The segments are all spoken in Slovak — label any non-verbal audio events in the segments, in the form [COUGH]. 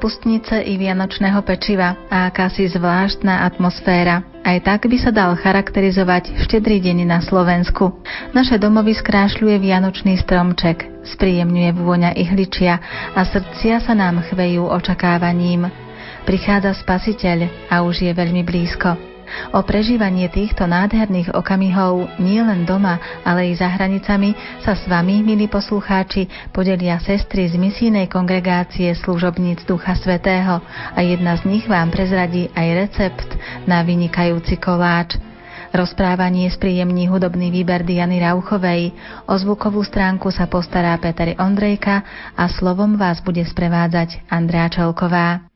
Kapustnice i vianočného pečiva a akási zvláštna atmosféra. Aj tak by sa dal charakterizovať štedrý deň na Slovensku. Naše domovy skrášľuje vianočný stromček, spríjemňuje vôňa ihličia a srdcia sa nám chvejú očakávaním. Prichádza spasiteľ a už je veľmi blízko. O prežívanie týchto nádherných okamihov nie len doma, ale i za hranicami sa s vami, milí poslucháči, podelia sestry z misijnej kongregácie služobníc Ducha Svetého a jedna z nich vám prezradí aj recept na vynikajúci koláč. Rozprávanie spríjemní hudobný výber Diany Rauchovej. O zvukovú stránku sa postará Peter Ondrejka a slovom vás bude sprevádzať Andrea Čelková.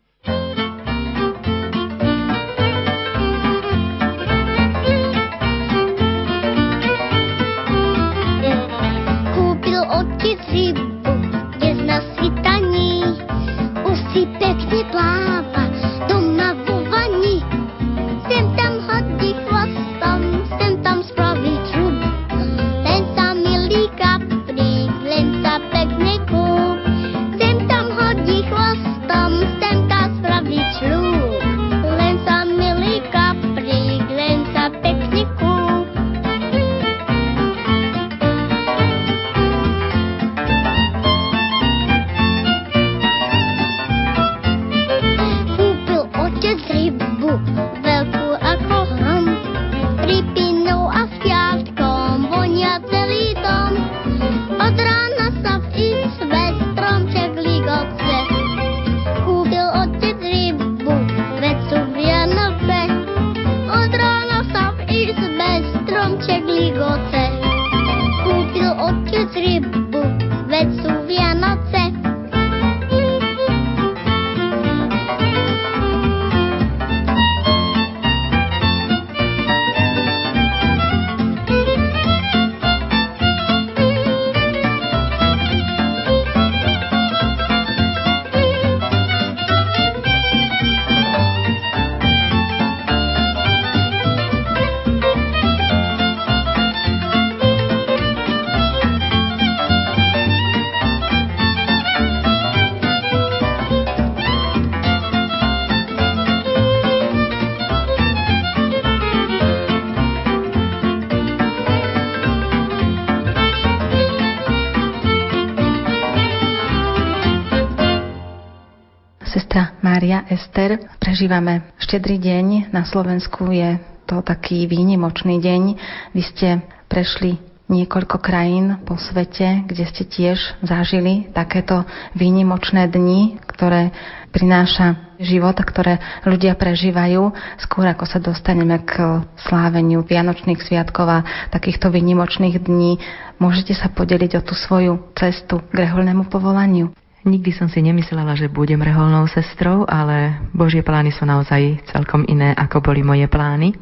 Mária Ester. Prežívame štedrý deň. Na Slovensku je to taký výnimočný deň. Vy ste prešli niekoľko krajín po svete, kde ste tiež zažili takéto výnimočné dni, ktoré prináša život, ktoré ľudia prežívajú. Skôr ako sa dostaneme k sláveniu Vianočných sviatkov a takýchto výnimočných dní, môžete sa podeliť o tú svoju cestu k reholnému povolaniu. Nikdy som si nemyslela, že budem reholnou sestrou, ale Božie plány sú naozaj celkom iné, ako boli moje plány.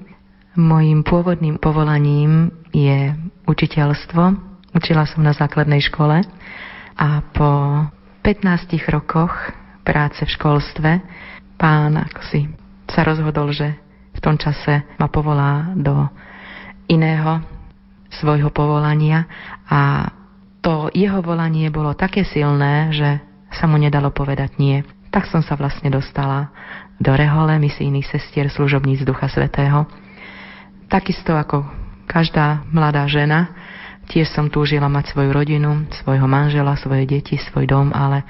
Mojím pôvodným povolaním je učiteľstvo. Učila som na základnej škole a po 15 rokoch práce v školstve pán ako si sa rozhodol, že v tom čase ma povolá do iného svojho povolania a to jeho volanie bolo také silné, že sa mu nedalo povedať nie. Tak som sa vlastne dostala do rehole misijných sestier služobníc Ducha Svetého. Takisto ako každá mladá žena, tiež som túžila mať svoju rodinu, svojho manžela, svoje deti, svoj dom, ale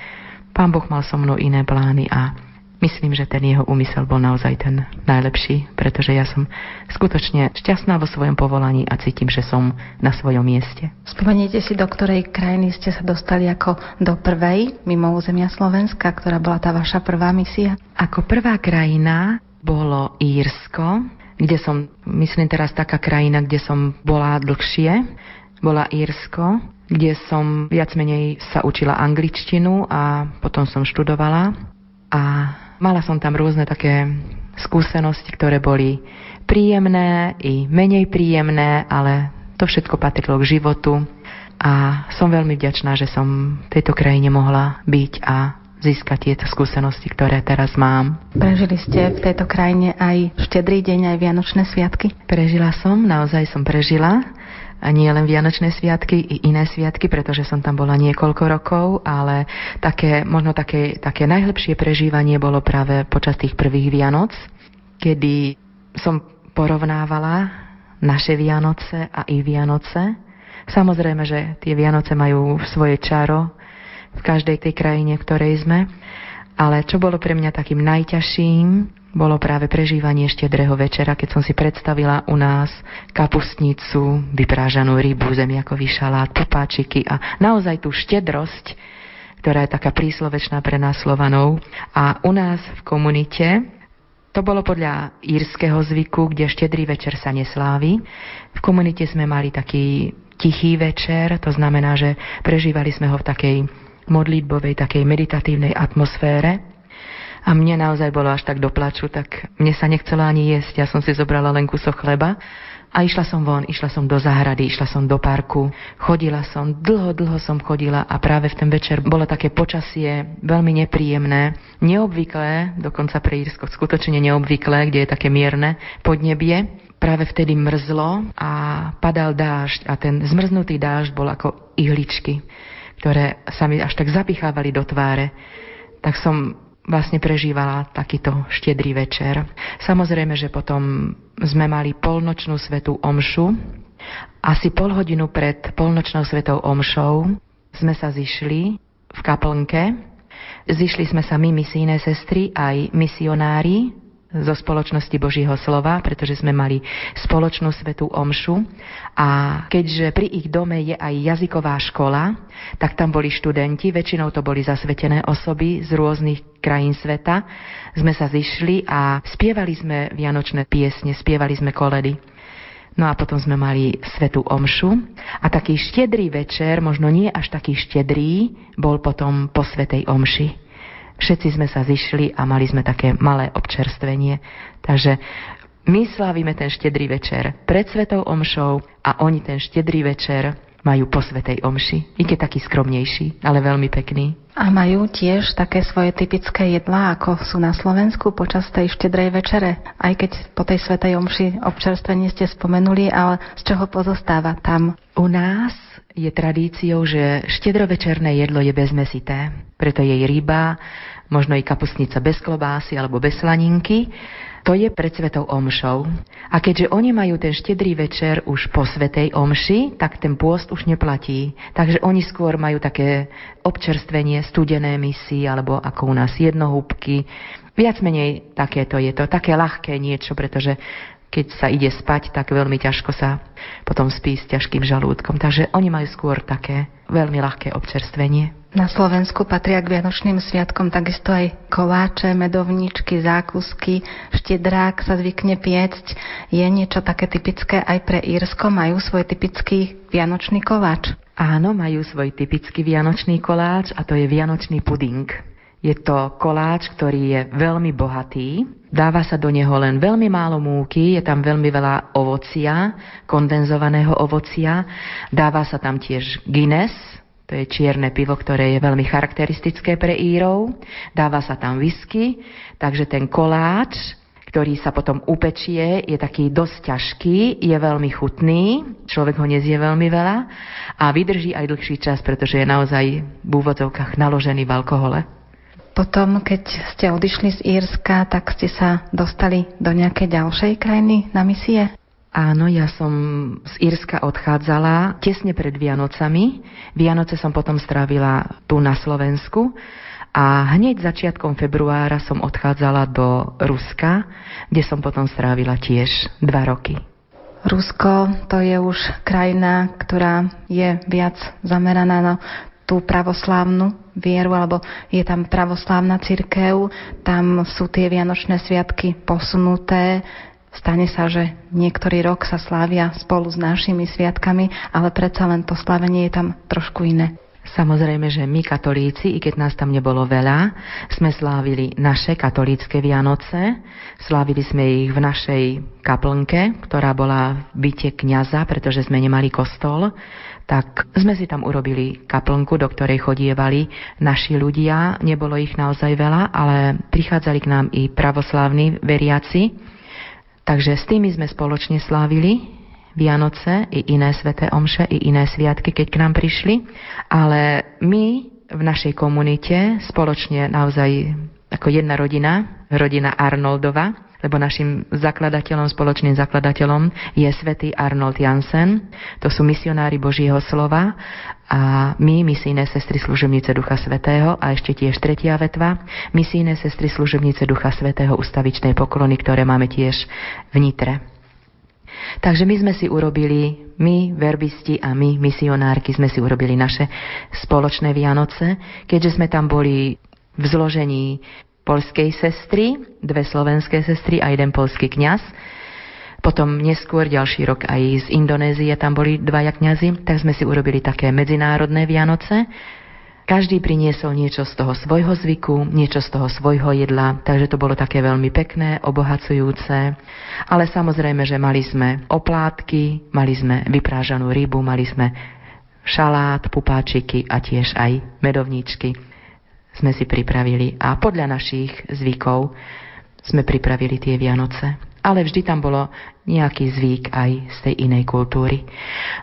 Pán Boh mal so mnou iné plány a Myslím, že ten jeho úmysel bol naozaj ten najlepší, pretože ja som skutočne šťastná vo svojom povolaní a cítim, že som na svojom mieste. Spomeniete si, do ktorej krajiny ste sa dostali ako do prvej mimo územia Slovenska, ktorá bola tá vaša prvá misia? Ako prvá krajina bolo Írsko, kde som, myslím teraz taká krajina, kde som bola dlhšie, bola Írsko, kde som viac menej sa učila angličtinu a potom som študovala. A Mala som tam rôzne také skúsenosti, ktoré boli príjemné i menej príjemné, ale to všetko patrilo k životu a som veľmi vďačná, že som v tejto krajine mohla byť a získať tieto skúsenosti, ktoré teraz mám. Prežili ste v tejto krajine aj štedrý deň, aj Vianočné sviatky? Prežila som, naozaj som prežila. A nie len Vianočné sviatky, i iné sviatky, pretože som tam bola niekoľko rokov, ale také, možno také, také najlepšie prežívanie bolo práve počas tých prvých Vianoc, kedy som porovnávala naše Vianoce a ich Vianoce. Samozrejme, že tie Vianoce majú svoje čaro, v každej tej krajine, v ktorej sme. Ale čo bolo pre mňa takým najťažším, bolo práve prežívanie štedrého večera, keď som si predstavila u nás kapustnicu, vyprážanú rybu, zemiakový šalát, popáčiky a naozaj tú štedrosť, ktorá je taká príslovečná pre nás Slovanov. A u nás v komunite to bolo podľa írskeho zvyku, kde štedrý večer sa neslávi. V komunite sme mali taký tichý večer, to znamená, že prežívali sme ho v takej modlitbovej, takej meditatívnej atmosfére. A mne naozaj bolo až tak do plaču, tak mne sa nechcelo ani jesť. Ja som si zobrala len kúsok chleba a išla som von, išla som do záhrady, išla som do parku, chodila som, dlho, dlho som chodila a práve v ten večer bolo také počasie veľmi nepríjemné, neobvyklé, dokonca pre Írsko skutočne neobvyklé, kde je také mierne podnebie. Práve vtedy mrzlo a padal dážď a ten zmrznutý dážď bol ako ihličky ktoré sa mi až tak zapichávali do tváre, tak som vlastne prežívala takýto štedrý večer. Samozrejme, že potom sme mali polnočnú svetú omšu. Asi pol hodinu pred polnočnou svetou omšou sme sa zišli v kaplnke. Zišli sme sa my, misijné sestry, aj misionári zo spoločnosti Božího slova, pretože sme mali spoločnú svetú omšu a keďže pri ich dome je aj jazyková škola, tak tam boli študenti, väčšinou to boli zasvetené osoby z rôznych krajín sveta. Sme sa zišli a spievali sme vianočné piesne, spievali sme koledy. No a potom sme mali svetú omšu a taký štedrý večer, možno nie až taký štedrý, bol potom po svetej omši. Všetci sme sa zišli a mali sme také malé občerstvenie. Takže my slávime ten štedrý večer pred Svetou Omšou a oni ten štedrý večer majú po Svetej Omši. I keď taký skromnejší, ale veľmi pekný. A majú tiež také svoje typické jedlá, ako sú na Slovensku počas tej štedrej večere? Aj keď po tej Svetej Omši občerstvenie ste spomenuli, ale z čoho pozostáva tam? U nás je tradíciou, že štedrovečerné jedlo je bezmesité. Preto jej ryba, možno i kapustnica bez klobásy alebo bez slaninky, to je pred Svetou Omšou. A keďže oni majú ten štedrý večer už po Svetej Omši, tak ten pôst už neplatí. Takže oni skôr majú také občerstvenie, studené misy, alebo ako u nás jednohúbky. Viac menej takéto je to, také ľahké niečo, pretože keď sa ide spať, tak veľmi ťažko sa potom spí s ťažkým žalúdkom. Takže oni majú skôr také veľmi ľahké občerstvenie. Na Slovensku patria k Vianočným sviatkom takisto aj koláče, medovničky, zákusky, štedrák sa zvykne piecť. Je niečo také typické aj pre Írsko? Majú svoj typický Vianočný koláč? Áno, majú svoj typický Vianočný koláč a to je Vianočný puding. Je to koláč, ktorý je veľmi bohatý. Dáva sa do neho len veľmi málo múky, je tam veľmi veľa ovocia, kondenzovaného ovocia. Dáva sa tam tiež Guinness, to je čierne pivo, ktoré je veľmi charakteristické pre Írov. Dáva sa tam whisky, takže ten koláč, ktorý sa potom upečie, je taký dosť ťažký, je veľmi chutný, človek ho nezie veľmi veľa a vydrží aj dlhší čas, pretože je naozaj v úvodzovkách naložený v alkohole. Potom, keď ste odišli z Írska, tak ste sa dostali do nejakej ďalšej krajiny na misie? Áno, ja som z Írska odchádzala tesne pred Vianocami. Vianoce som potom strávila tu na Slovensku a hneď začiatkom februára som odchádzala do Ruska, kde som potom strávila tiež dva roky. Rusko to je už krajina, ktorá je viac zameraná na tú pravoslávnu vieru, alebo je tam pravoslávna cirkev, tam sú tie vianočné sviatky posunuté, Stane sa, že niektorý rok sa slávia spolu s našimi sviatkami, ale predsa len to slávenie je tam trošku iné. Samozrejme, že my katolíci, i keď nás tam nebolo veľa, sme slávili naše katolícke Vianoce. Slávili sme ich v našej kaplnke, ktorá bola v byte kniaza, pretože sme nemali kostol. Tak sme si tam urobili kaplnku, do ktorej chodievali naši ľudia. Nebolo ich naozaj veľa, ale prichádzali k nám i pravoslávni veriaci. Takže s tými sme spoločne slávili Vianoce i iné sveté omše, i iné sviatky, keď k nám prišli, ale my v našej komunite spoločne naozaj ako jedna rodina, rodina Arnoldova, lebo našim zakladateľom, spoločným zakladateľom je svätý Arnold Jansen. To sú misionári Božieho slova a my, misijné sestry služebnice Ducha Svetého a ešte tiež tretia vetva, misijné sestry služebnice Ducha Svetého ustavičnej poklony, ktoré máme tiež v Nitre. Takže my sme si urobili, my, verbisti a my, misionárky, sme si urobili naše spoločné Vianoce, keďže sme tam boli v zložení polskej sestry, dve slovenské sestry a jeden polský kňaz. Potom neskôr, ďalší rok aj z Indonézie tam boli dvaja kňazi, tak sme si urobili také medzinárodné Vianoce, každý priniesol niečo z toho svojho zvyku, niečo z toho svojho jedla, takže to bolo také veľmi pekné, obohacujúce. Ale samozrejme, že mali sme oplátky, mali sme vyprážanú rybu, mali sme šalát, pupáčiky a tiež aj medovníčky sme si pripravili a podľa našich zvykov sme pripravili tie Vianoce. Ale vždy tam bolo nejaký zvyk aj z tej inej kultúry.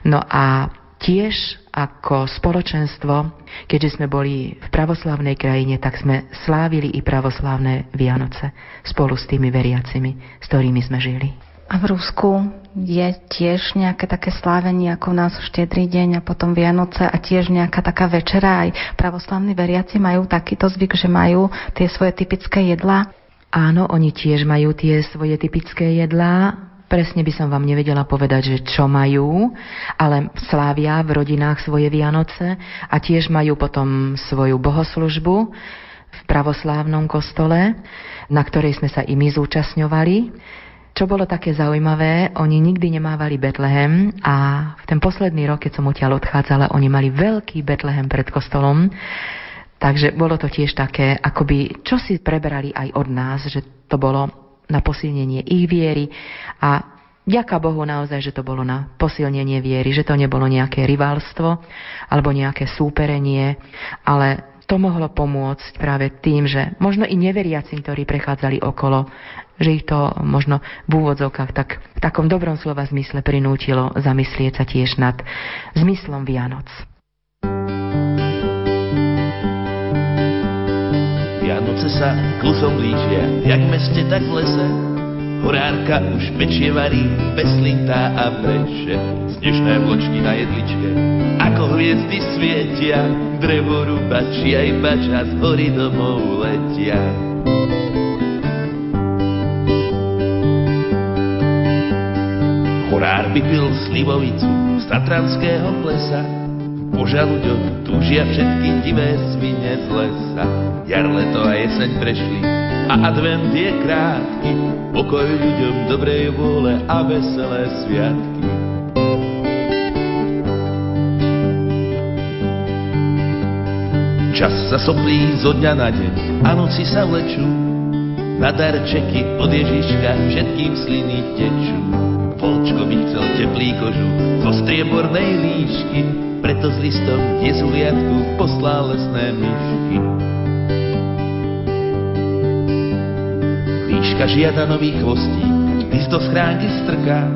No a tiež ako spoločenstvo, keďže sme boli v pravoslavnej krajine, tak sme slávili i pravoslávne Vianoce spolu s tými veriacimi, s ktorými sme žili. A v Rusku je tiež nejaké také slávenie ako u nás štedrý deň a potom Vianoce a tiež nejaká taká večera. Aj pravoslavní veriaci majú takýto zvyk, že majú tie svoje typické jedlá. Áno, oni tiež majú tie svoje typické jedlá. Presne by som vám nevedela povedať, že čo majú, ale slávia v rodinách svoje Vianoce a tiež majú potom svoju bohoslužbu v pravoslávnom kostole, na ktorej sme sa i my zúčastňovali. Čo bolo také zaujímavé, oni nikdy nemávali Betlehem a v ten posledný rok, keď som odtiaľ odchádzala, oni mali veľký Betlehem pred kostolom. Takže bolo to tiež také, akoby, čo si preberali aj od nás, že to bolo na posilnenie ich viery a Ďaká Bohu naozaj, že to bolo na posilnenie viery, že to nebolo nejaké rivalstvo alebo nejaké súperenie, ale to mohlo pomôcť práve tým, že možno i neveriacim, ktorí prechádzali okolo, že ich to možno v úvodzovkách tak v takom dobrom slova zmysle prinútilo zamyslieť sa tiež nad zmyslom Vianoc. Vianoce sa klusom blížia, jak meste, tak v lese. Horárka už pečie varí, peslintá a breše. Snešné vločky na jedličke, ako hviezdy svietia. Drevo rubači aj bača z hory domov letia. Horár by pil slivovicu z Tatranského plesa, po žalúďok túžia všetky divé svine z lesa. Jar, leto a jeseň prešli a advent je krátky. Pokoj ľuďom dobrej vôle a veselé sviatky. Čas sa soplí zo dňa na deň a noci sa vlečú. Na darčeky od Ježiška všetkým sliny tečú. Volčko by chcel teplý kožu zo striebornej líšky, preto s listom jezuliatku poslal lesné myšky. Líška žiada nový chvostík, list do schránky strká,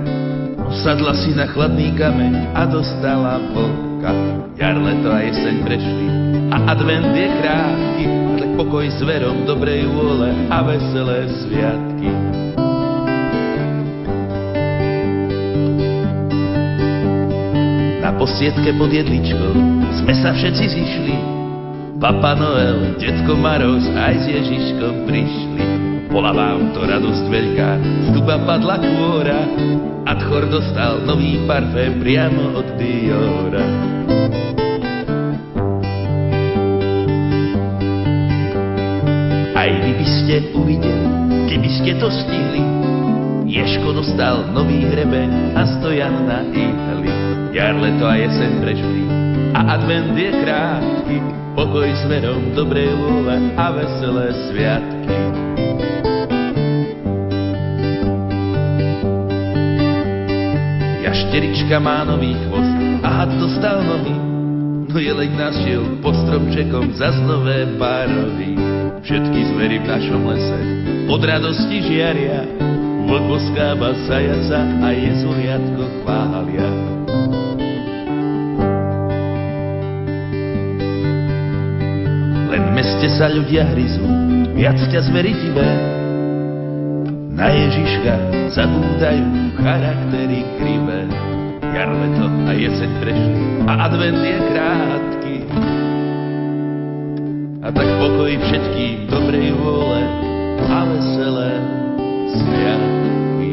osadla si na chladný kameň a dostala vlka. Jar, leto a jeseň prešli a advent je krátky, pokoj s verom dobrej vôle a veselé sviatky. posiedke pod jedličkou sme sa všetci zišli. Papa Noel, Detko Maroš aj s Ježiškom prišli. Bola vám to radosť veľká, z duba padla kôra a Tchor dostal nový parfém priamo od Diora. To stihli, Ješko dostal nový hrebeň a stojan na ihli. Jar, leto a jeseň prešli a advent je krátky, pokoj smerom dobrej vôle a veselé sviatky. Jašterička má nový chvost a had dostal nohy, no jeleň našiel pod stromčekom zas nové párovy. Všetky zvery v našom lese od radosti žiaria, vlk boskába zajaca a jezuliatko chvália. meste sa ľudia hryzú, viac ťa zvery divé. Na Ježiška zabúdajú charaktery krivé. Jar, leto a jeseň prešli a advent je krátky. A tak pokoj všetkým dobrej vôle a veselé sviatky.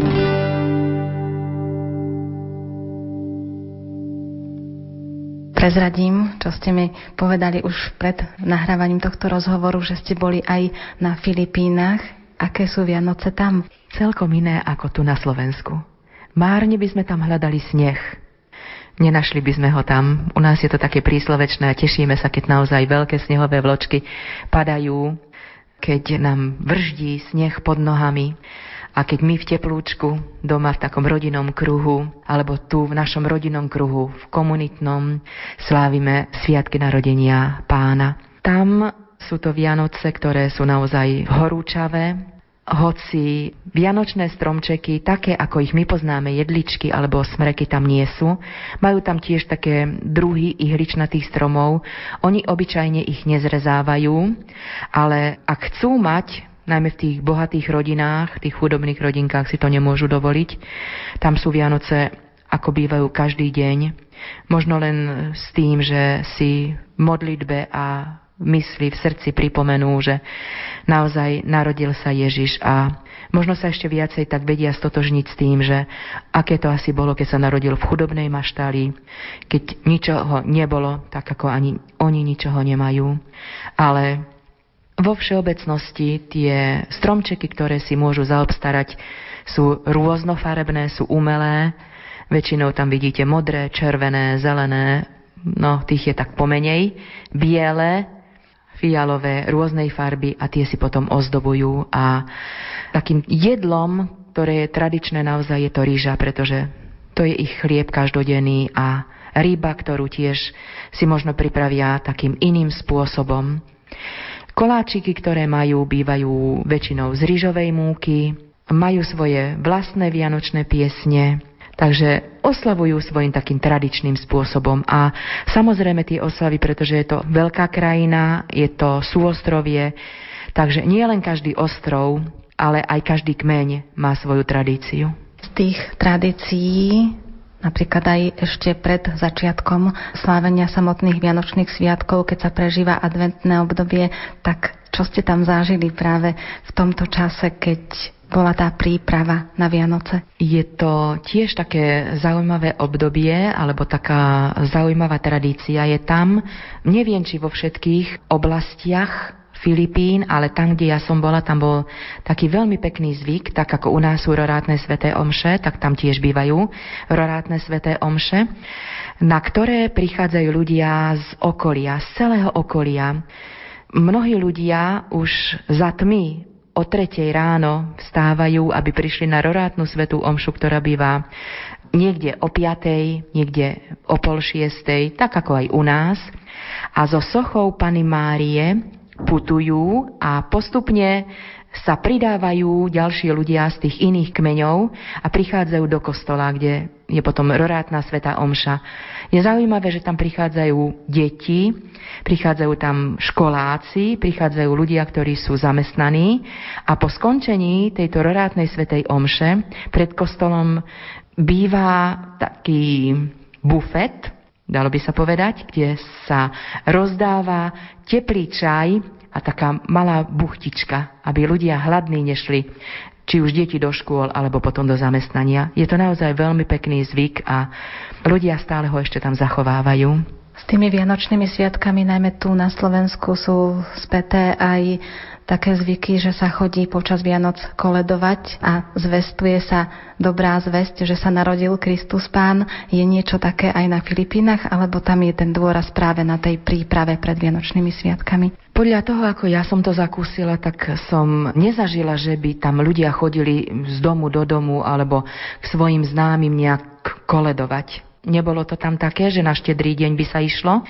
Prezradím, čo ste mi povedali už pred nahrávaním tohto rozhovoru, že ste boli aj na Filipínach. Aké sú Vianoce tam? Celkom iné ako tu na Slovensku. Márne by sme tam hľadali sneh. Nenašli by sme ho tam. U nás je to také príslovečné a tešíme sa, keď naozaj veľké snehové vločky padajú, keď nám vrždí sneh pod nohami. A keď my v teplúčku, doma v takom rodinnom kruhu, alebo tu v našom rodinnom kruhu, v komunitnom, slávime Sviatky narodenia pána. Tam sú to Vianoce, ktoré sú naozaj horúčavé, hoci vianočné stromčeky, také ako ich my poznáme, jedličky alebo smreky tam nie sú, majú tam tiež také druhy ihličnatých stromov. Oni obyčajne ich nezrezávajú, ale ak chcú mať najmä v tých bohatých rodinách, tých chudobných rodinkách si to nemôžu dovoliť. Tam sú Vianoce, ako bývajú každý deň, možno len s tým, že si v modlitbe a mysli v srdci pripomenú, že naozaj narodil sa Ježiš a možno sa ešte viacej tak vedia stotožniť s tým, že aké to asi bolo, keď sa narodil v chudobnej maštali, keď ničoho nebolo, tak ako ani oni ničoho nemajú. Ale vo všeobecnosti tie stromčeky, ktoré si môžu zaobstarať, sú rôznofarebné, sú umelé. Väčšinou tam vidíte modré, červené, zelené, no tých je tak pomenej, biele, fialové, rôznej farby a tie si potom ozdobujú. A takým jedlom, ktoré je tradičné naozaj, je to rýža, pretože to je ich chlieb každodenný a ryba, ktorú tiež si možno pripravia takým iným spôsobom. Koláčiky, ktoré majú, bývajú väčšinou z rýžovej múky, majú svoje vlastné vianočné piesne, takže oslavujú svojim takým tradičným spôsobom. A samozrejme tie oslavy, pretože je to veľká krajina, je to súostrovie, takže nie len každý ostrov, ale aj každý kmeň má svoju tradíciu. Z tých tradícií Napríklad aj ešte pred začiatkom slávenia samotných Vianočných sviatkov, keď sa prežíva adventné obdobie, tak čo ste tam zažili práve v tomto čase, keď bola tá príprava na Vianoce? Je to tiež také zaujímavé obdobie, alebo taká zaujímavá tradícia je tam. Neviem, či vo všetkých oblastiach Filipín, ale tam, kde ja som bola, tam bol taký veľmi pekný zvyk, tak ako u nás sú rorátne sveté omše, tak tam tiež bývajú rorátne sveté omše, na ktoré prichádzajú ľudia z okolia, z celého okolia. Mnohí ľudia už za tmy o tretej ráno vstávajú, aby prišli na rorátnu svetú omšu, ktorá býva niekde o piatej, niekde o pol šiestej, tak ako aj u nás. A zo sochou Pany Márie putujú a postupne sa pridávajú ďalšie ľudia z tých iných kmeňov a prichádzajú do kostola, kde je potom rorátna sveta omša. Je zaujímavé, že tam prichádzajú deti, prichádzajú tam školáci, prichádzajú ľudia, ktorí sú zamestnaní a po skončení tejto rorátnej svetej omše pred kostolom býva taký bufet, dalo by sa povedať, kde sa rozdáva teplý čaj a taká malá buchtička, aby ľudia hladní nešli či už deti do škôl alebo potom do zamestnania. Je to naozaj veľmi pekný zvyk a ľudia stále ho ešte tam zachovávajú. S tými vianočnými sviatkami, najmä tu na Slovensku, sú späté aj také zvyky, že sa chodí počas Vianoc koledovať a zvestuje sa dobrá zväzť, že sa narodil Kristus Pán. Je niečo také aj na Filipínach, alebo tam je ten dôraz práve na tej príprave pred Vianočnými sviatkami? Podľa toho, ako ja som to zakúsila, tak som nezažila, že by tam ľudia chodili z domu do domu alebo k svojim známym nejak koledovať. Nebolo to tam také, že na štedrý deň by sa išlo.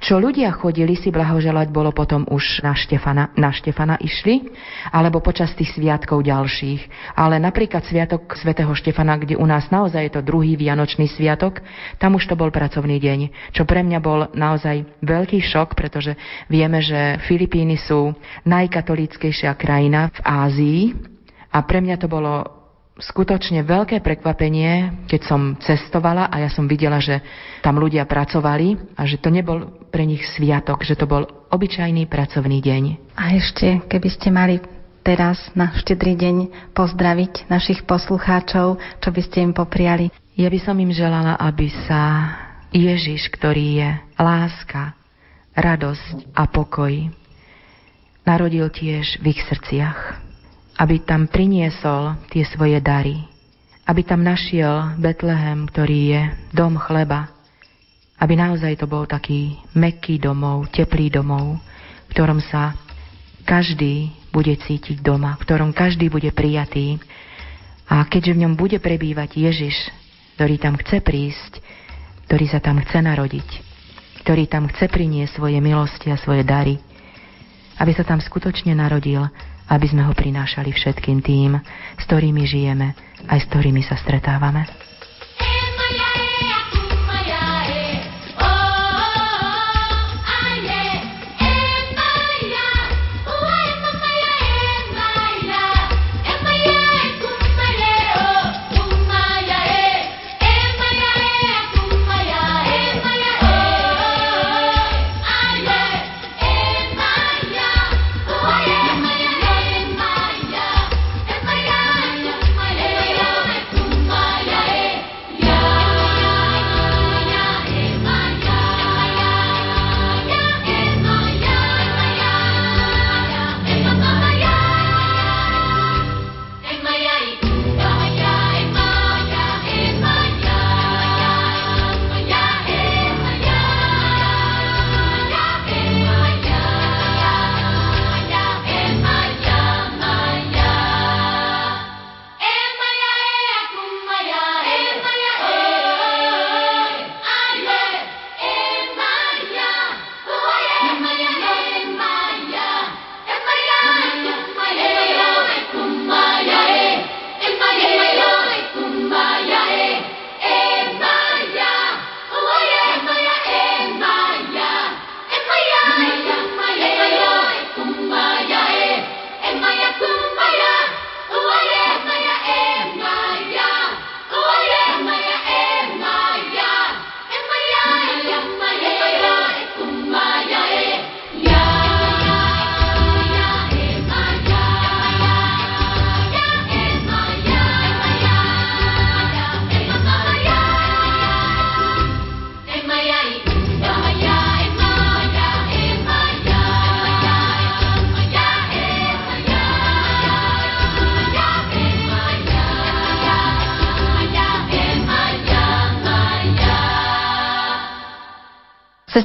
Čo ľudia chodili si blahoželať, bolo potom už na Štefana, na Štefana išli, alebo počas tých sviatkov ďalších. Ale napríklad sviatok svätého Štefana, kde u nás naozaj je to druhý vianočný sviatok, tam už to bol pracovný deň. Čo pre mňa bol naozaj veľký šok, pretože vieme, že Filipíny sú najkatolíckejšia krajina v Ázii a pre mňa to bolo skutočne veľké prekvapenie, keď som cestovala a ja som videla, že tam ľudia pracovali a že to nebol pre nich sviatok, že to bol obyčajný pracovný deň. A ešte, keby ste mali teraz na štedrý deň pozdraviť našich poslucháčov, čo by ste im popriali? Ja by som im želala, aby sa Ježiš, ktorý je láska, radosť a pokoj, narodil tiež v ich srdciach aby tam priniesol tie svoje dary, aby tam našiel Betlehem, ktorý je dom chleba, aby naozaj to bol taký meký domov, teplý domov, v ktorom sa každý bude cítiť doma, v ktorom každý bude prijatý. A keďže v ňom bude prebývať Ježiš, ktorý tam chce prísť, ktorý sa tam chce narodiť, ktorý tam chce priniesť svoje milosti a svoje dary, aby sa tam skutočne narodil, aby sme ho prinášali všetkým tým, s ktorými žijeme, aj s ktorými sa stretávame.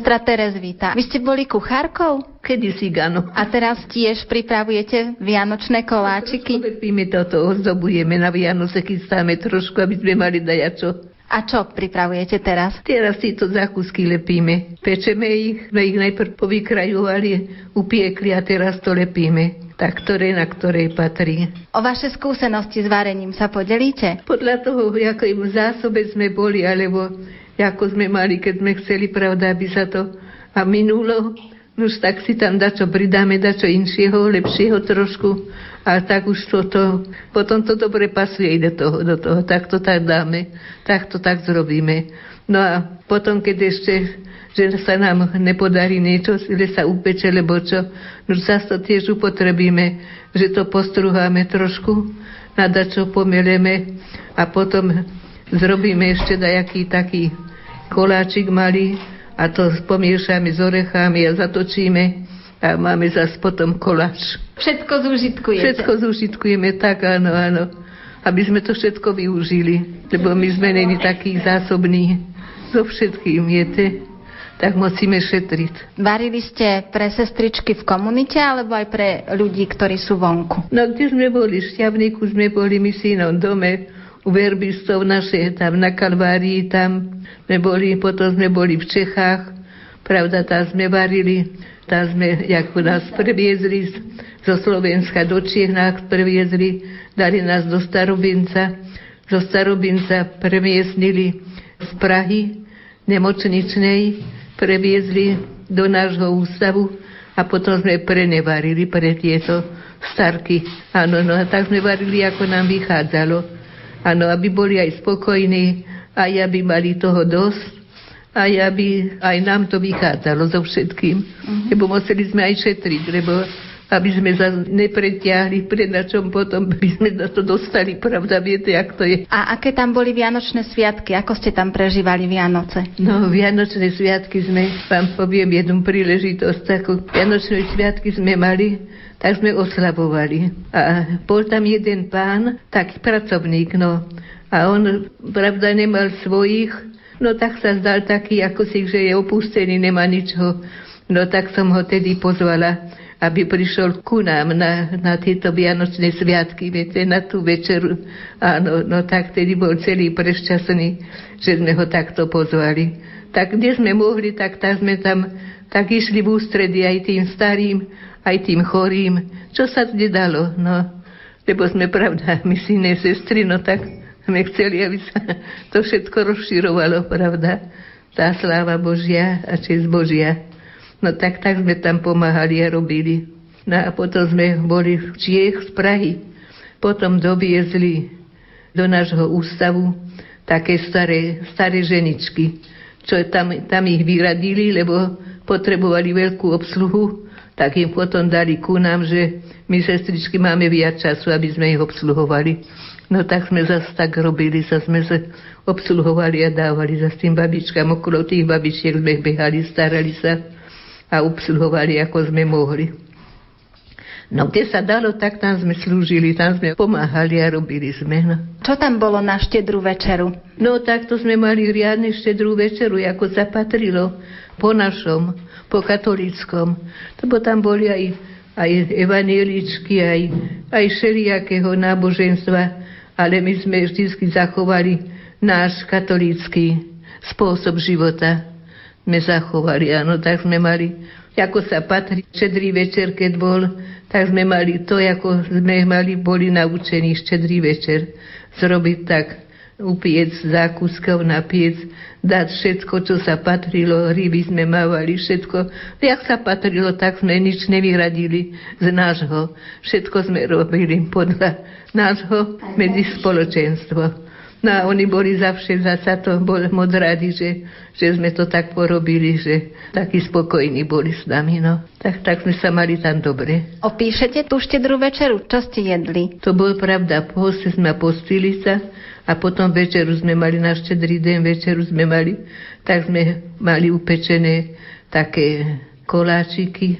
Sestra Terezvita, vy ste boli kuchárkou? Kedy si áno. A teraz tiež pripravujete vianočné koláčiky? Lepíme toto, ozdobujeme na Vianoce, chystáme trošku, aby sme mali dajačo. A čo pripravujete teraz? Teraz tieto zákusky lepíme. Pečeme ich, sme ich najprv povykrajovali, upiekli a teraz to lepíme. Tak ktoré na ktorej patrí. O vaše skúsenosti s varením sa podelíte? Podľa toho, ako im zásobe sme boli, alebo ako sme mali, keď sme chceli, pravda, aby sa to a minulo. Už tak si tam dačo pridáme, dačo inšieho, lepšieho trošku. A tak už to, to potom to dobre pasuje do toho, do toho. Tak to tak dáme, tak to tak zrobíme. No a potom, keď ešte že sa nám nepodarí niečo, že sa upeče, lebo čo, už zase to tiež upotrebíme, že to postruháme trošku, na dačo pomeleme a potom zrobíme ešte dajaký taký koláčik malý a to pomiešame s orechami a zatočíme a máme zase potom koláč. Všetko zúžitkujete. Všetko zúžitkujeme, tak áno, áno. Aby sme to všetko využili, lebo my sme není takí zásobní so všetkým, viete tak musíme šetriť. Varili ste pre sestričky v komunite alebo aj pre ľudí, ktorí sú vonku? No kde sme boli? V Šťavníku sme boli my synom dome, u verbistov naše, tam na Kalvárii, tam sme boli, potom sme boli v Čechách, pravda, tam sme varili, tam sme, ako nás previezli zo Slovenska do Čiech, nás previezli, dali nás do Starobinca, zo Starobinca premiesnili z Prahy nemocničnej, previezli do nášho ústavu a potom sme prenevarili pre tieto starky. Áno, no a tak sme varili, ako nám vychádzalo. Áno, aby boli aj spokojní, aj aby mali toho dosť, aj aby aj nám to vychádzalo so všetkým. Uh-huh. Lebo museli sme aj šetriť, lebo aby sme sa nepretiahli, pred na čom potom [LAUGHS] by sme na to dostali, pravda, viete, jak to je. A aké tam boli Vianočné sviatky? Ako ste tam prežívali Vianoce? No, Vianočné sviatky sme, vám poviem jednu príležitosť, takú Vianočné sviatky sme mali, tak sme oslavovali. A bol tam jeden pán, taký pracovník, no, a on, pravda, nemal svojich, no tak sa zdal taký, ako si, že je opustený, nemá ničo. No tak som ho tedy pozvala aby prišiel ku nám na, na tieto Vianočné sviatky, viete, na tú večeru. Áno, no tak tedy bol celý prešťastný, že sme ho takto pozvali. Tak kde sme mohli, tak tak sme tam tak išli v ústredy aj tým starým, aj tým chorým. Čo sa dalo, no. Lebo sme, pravda, my si ne sestry, no tak sme chceli, aby sa to všetko rozširovalo, pravda. Tá sláva Božia a čest Božia. No tak, tak sme tam pomáhali a robili. No a potom sme boli v Čiech z Prahy. Potom doviezli do nášho ústavu také staré, staré ženičky, čo tam, tam ich vyradili, lebo potrebovali veľkú obsluhu, tak im potom dali ku nám, že my sestričky máme viac času, aby sme ich obsluhovali. No tak sme zase tak robili, sa sme sa obsluhovali a dávali za tým babičkám. Okolo tých babičiek sme behali, starali sa a obsluhovali, ako sme mohli. No kde sa dalo, tak tam sme slúžili, tam sme pomáhali a robili sme. No. Čo tam bolo na štedrú večeru? No takto sme mali riadne štedrú večeru, ako zapatrilo po našom, po katolíckom. Lebo tam boli aj, aj evanieličky, aj, aj všelijakého náboženstva, ale my sme vždy zachovali náš katolícky spôsob života sme zachovali. Áno, tak sme mali, ako sa patrí, štedrý večer, keď bol, tak sme mali to, ako sme mali, boli naučení štedrý večer zrobiť tak, upiec zákuskov na piec, dať všetko, čo sa patrilo, ryby sme mávali, všetko. Jak sa patrilo, tak sme nič nevyradili z nášho. Všetko sme robili podľa nášho medzi spoločenstvo. No a oni boli zavše za to bol moc radi, že, že sme to tak porobili, že takí spokojní boli s nami. No. Tak, tak sme sa mali tam dobre. Opíšete tú štedrú večeru? Čo ste jedli? To bol pravda. Poste sme postili sa a potom večeru sme mali, na štedrý deň večeru sme mali, tak sme mali upečené také koláčiky,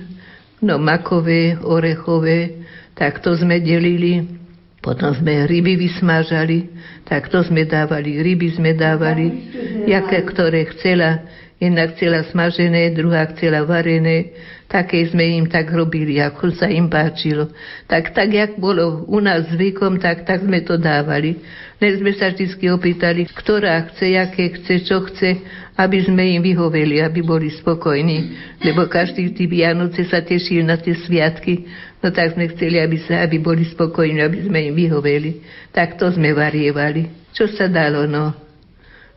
no makové, orechové, tak to sme delili potom sme ryby vysmážali, tak to sme dávali, ryby sme dávali, jaké, ktoré chcela. Jedna chcela smažené, druhá chcela varené. Také sme im tak robili, ako sa im páčilo. Tak, tak, jak bolo u nás zvykom, tak, tak sme to dávali. Len sme sa vždy opýtali, ktorá chce, aké chce, čo chce, aby sme im vyhoveli, aby boli spokojní. Lebo každý tí Vianoce sa tešil na tie sviatky No tak sme chceli, aby, sa, aby boli spokojní, aby sme im vyhoveli. Tak to sme varievali. Čo sa dalo, no.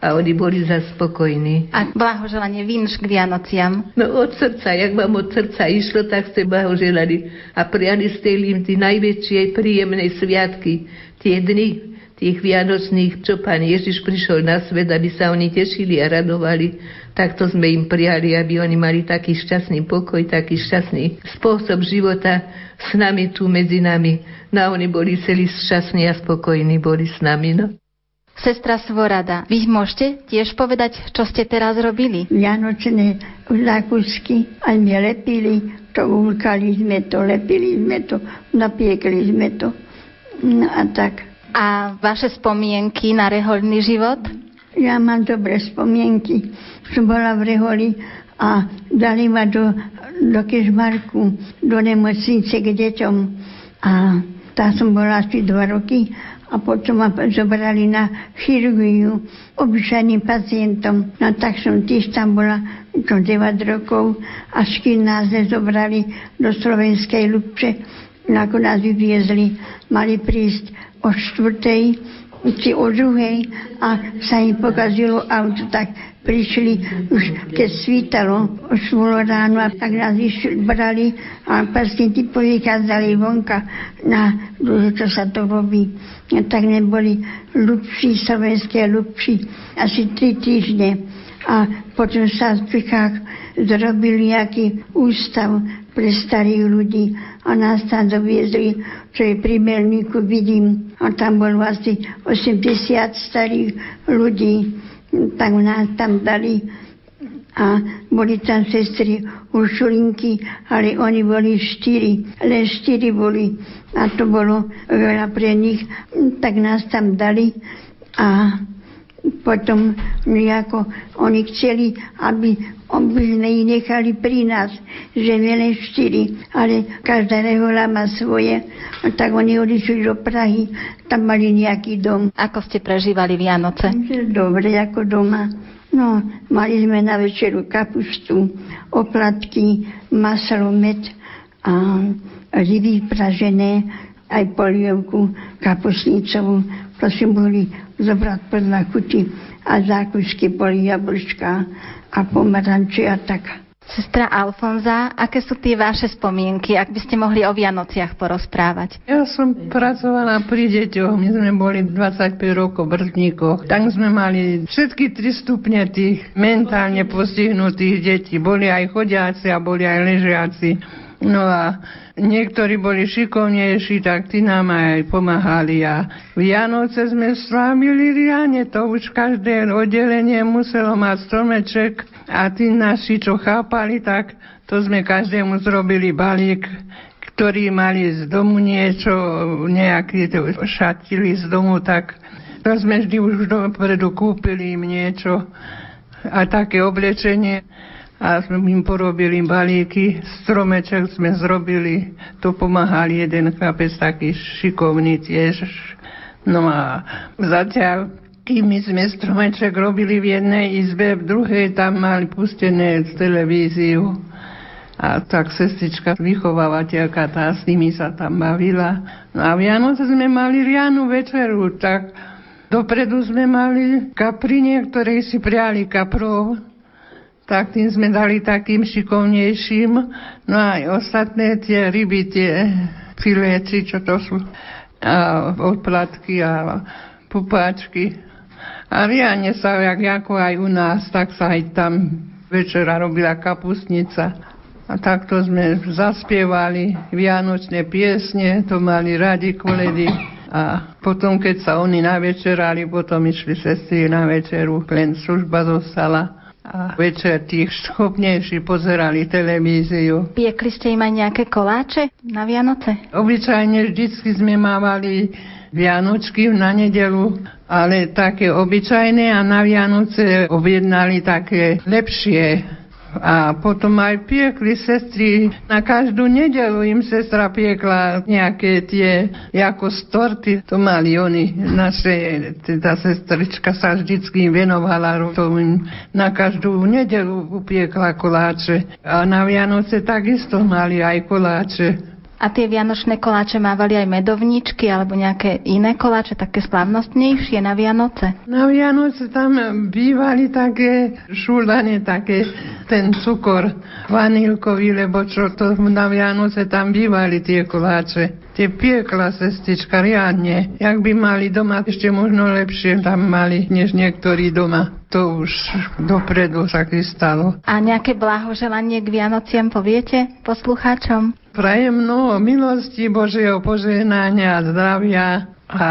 A oni boli za spokojní. A blahoželanie vinš k Vianociam? No od srdca, jak vám od srdca išlo, tak ste blahoželali. A priali ste im tí najväčšie príjemné sviatky, tie dny, tých Vianočných, čo Pán Ježiš prišiel na svet, aby sa oni tešili a radovali, tak to sme im prijali, aby oni mali taký šťastný pokoj, taký šťastný spôsob života s nami tu medzi nami. No oni boli celí šťastní a spokojní boli s nami. No. Sestra Svorada, vy môžete tiež povedať, čo ste teraz robili? Vianočné zákusky, aj my lepili, to ulkali sme to, lepili sme to, napiekli sme to. No a tak. A vaše spomienky na rehoľný život? Ja mám dobré spomienky. Som bola v reholi a dali ma do, do kežmarku, do nemocnice k deťom. A tá som bola asi dva roky a potom ma zobrali na chirurgiu obyčajným pacientom. No tak som tiež tam bola to 9 rokov, až kým nás nezobrali do Slovenskej Lubče. Ako nás vyviezli, mali prísť o štvrtej či o druhej a sa im pokazilo auto, tak prišli už keď svítalo, už bolo ráno a tak nás išli, brali a pacienti povykázali vonka na čo sa to robí. A tak neboli ľubší, slovenské ľubší, asi tri týždne. A potom sa v Čechách zrobili nejaký ústav pre starých ľudí a nás tam doviezli, čo je pri Melníku, vidím. A tam bolo asi 80 starých ľudí, tak nás tam dali. A boli tam sestry Uršulinky, ale oni boli štyri, len štyri boli. A to bolo veľa pre nich, tak nás tam dali. A potom nejako oni chceli, aby, sme ich nechali pri nás, že štyri, ale každá rehola má svoje. Tak oni odišli do Prahy, tam mali nejaký dom. Ako ste prežívali Vianoce? Dobre, ako doma. No, mali sme na večeru kapustu, oplatky, maslo, med a ryby pražené, aj polievku kapusnicovú. Prosím, boli zobrať podľa chuti a zákusky boli jablčka a pomaranči a tak. Sestra Alfonza, aké sú tie vaše spomienky, ak by ste mohli o Vianociach porozprávať? Ja som pracovala pri deťoch, my sme boli 25 rokov v Brtníkoch. Tam sme mali všetky tri stupne tých mentálne postihnutých detí. Boli aj chodiaci a boli aj ležiaci. No a niektorí boli šikovnejší, tak tí nám aj pomáhali. A Vianoce sme slávili riane, to už každé oddelenie muselo mať stromeček. A tí naši, čo chápali, tak to sme každému zrobili balík, ktorí mali z domu niečo, nejaký šatili z domu, tak to sme vždy už dopredu kúpili im niečo. A také oblečenie a sme im porobili balíky, stromeček sme zrobili, to pomáhal jeden chlapec taký šikovný tiež. No a zatiaľ, kým my sme stromeček robili v jednej izbe, v druhej tam mali pustené televíziu. A tak sestrička, vychovávateľka, tá s nimi sa tam bavila. No a Vianoce sme mali rianu večeru, tak dopredu sme mali kaprine, ktoré si priali kaprov tak tým sme dali takým šikovnejším. No aj ostatné tie ryby, tie filéci, čo to sú, a odplatky a pupáčky. A riane sa, jak ako aj u nás, tak sa aj tam večera robila kapustnica. A takto sme zaspievali vianočné piesne, to mali radi koledy. A potom, keď sa oni navečerali, potom išli sestry na večeru, len služba zostala a večer tých schopnejší pozerali televíziu. Piekli ste im aj nejaké koláče na Vianoce? Obyčajne vždycky sme mávali Vianočky na nedelu, ale také obyčajné a na Vianoce objednali také lepšie a potom aj piekli sestry. Na každú nedelu im sestra piekla nejaké tie, ako storty. To mali oni. Naše, teda sestrička sa vždycky venovala. To im na každú nedelu upiekla koláče. A na Vianoce takisto mali aj koláče. A tie vianočné koláče mávali aj medovničky alebo nejaké iné koláče, také slávnostnejšie na Vianoce? Na Vianoce tam bývali také šulane, také ten cukor vanilkový, lebo čo to na Vianoce tam bývali tie koláče. Tie piekla sestička riadne. Jak by mali doma, ešte možno lepšie tam mali, než niektorí doma. To už dopredu sa stalo. A nejaké blahoželanie k Vianociam poviete poslucháčom? Prajem mnoho milosti Božieho požehnania zdravia a